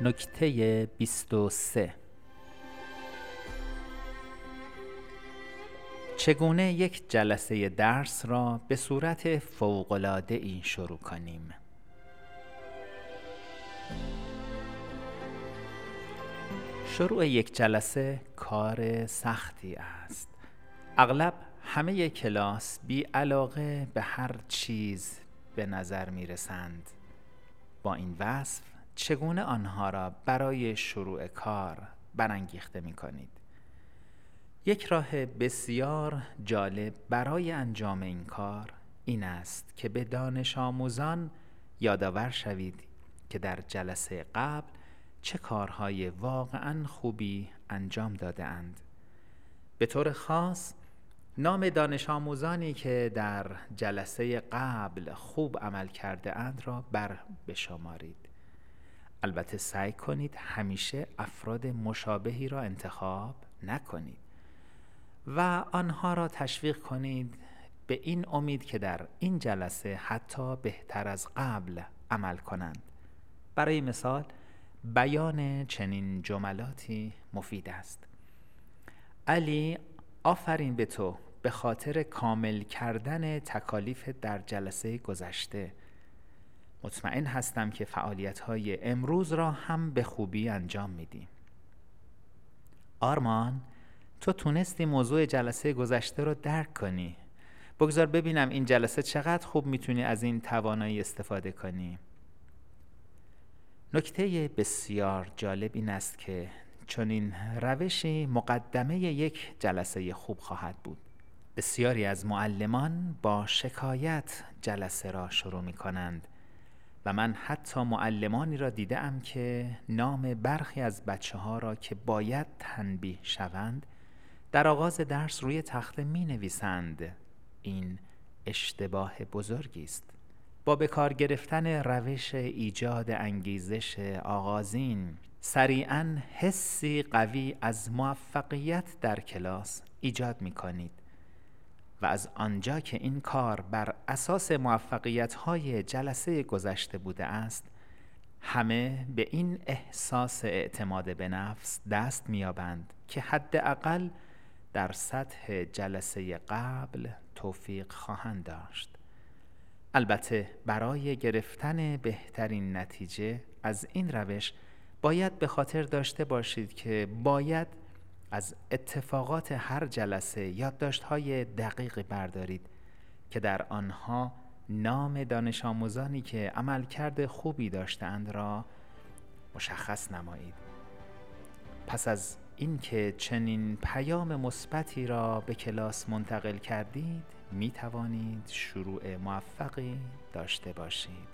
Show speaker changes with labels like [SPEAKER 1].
[SPEAKER 1] نکته 23 چگونه یک جلسه درس را به صورت فوقالعاده ای شروع کنیم؟ شروع یک جلسه کار سختی است. اغلب همه کلاس بی علاقه به هر چیز به نظر می رسند با این وصف چگونه آنها را برای شروع کار برانگیخته می کنید یک راه بسیار جالب برای انجام این کار این است که به دانش آموزان یادآور شوید که در جلسه قبل چه کارهای واقعا خوبی انجام داده اند به طور خاص نام دانش آموزانی که در جلسه قبل خوب عمل کرده اند را بر بشمارید. البته سعی کنید همیشه افراد مشابهی را انتخاب نکنید و آنها را تشویق کنید به این امید که در این جلسه حتی بهتر از قبل عمل کنند. برای مثال بیان چنین جملاتی مفید است. علی آفرین به تو به خاطر کامل کردن تکالیف در جلسه گذشته. مطمئن هستم که فعالیت های امروز را هم به خوبی انجام میدیم. آرمان تو تونستی موضوع جلسه گذشته رو درک کنی. بگذار ببینم این جلسه چقدر خوب می‌تونی از این توانایی استفاده کنی. نکته بسیار جالب این است که چنین روشی مقدمه یک جلسه خوب خواهد بود. بسیاری از معلمان با شکایت جلسه را شروع می کنند و من حتی معلمانی را دیدم که نام برخی از بچه ها را که باید تنبیه شوند در آغاز درس روی تخته می نویسند این اشتباه بزرگی است. با به کار گرفتن روش ایجاد انگیزش آغازین سریعا حسی قوی از موفقیت در کلاس ایجاد می کنید و از آنجا که این کار بر اساس موفقیت های جلسه گذشته بوده است همه به این احساس اعتماد به نفس دست میابند که حداقل در سطح جلسه قبل توفیق خواهند داشت. البته برای گرفتن بهترین نتیجه از این روش باید به خاطر داشته باشید که باید از اتفاقات هر جلسه های دقیقی بردارید که در آنها نام دانش آموزانی که عملکرد خوبی داشتند را مشخص نمایید. پس از اینکه چنین پیام مثبتی را به کلاس منتقل کردید می توانید شروع موفقی داشته باشید.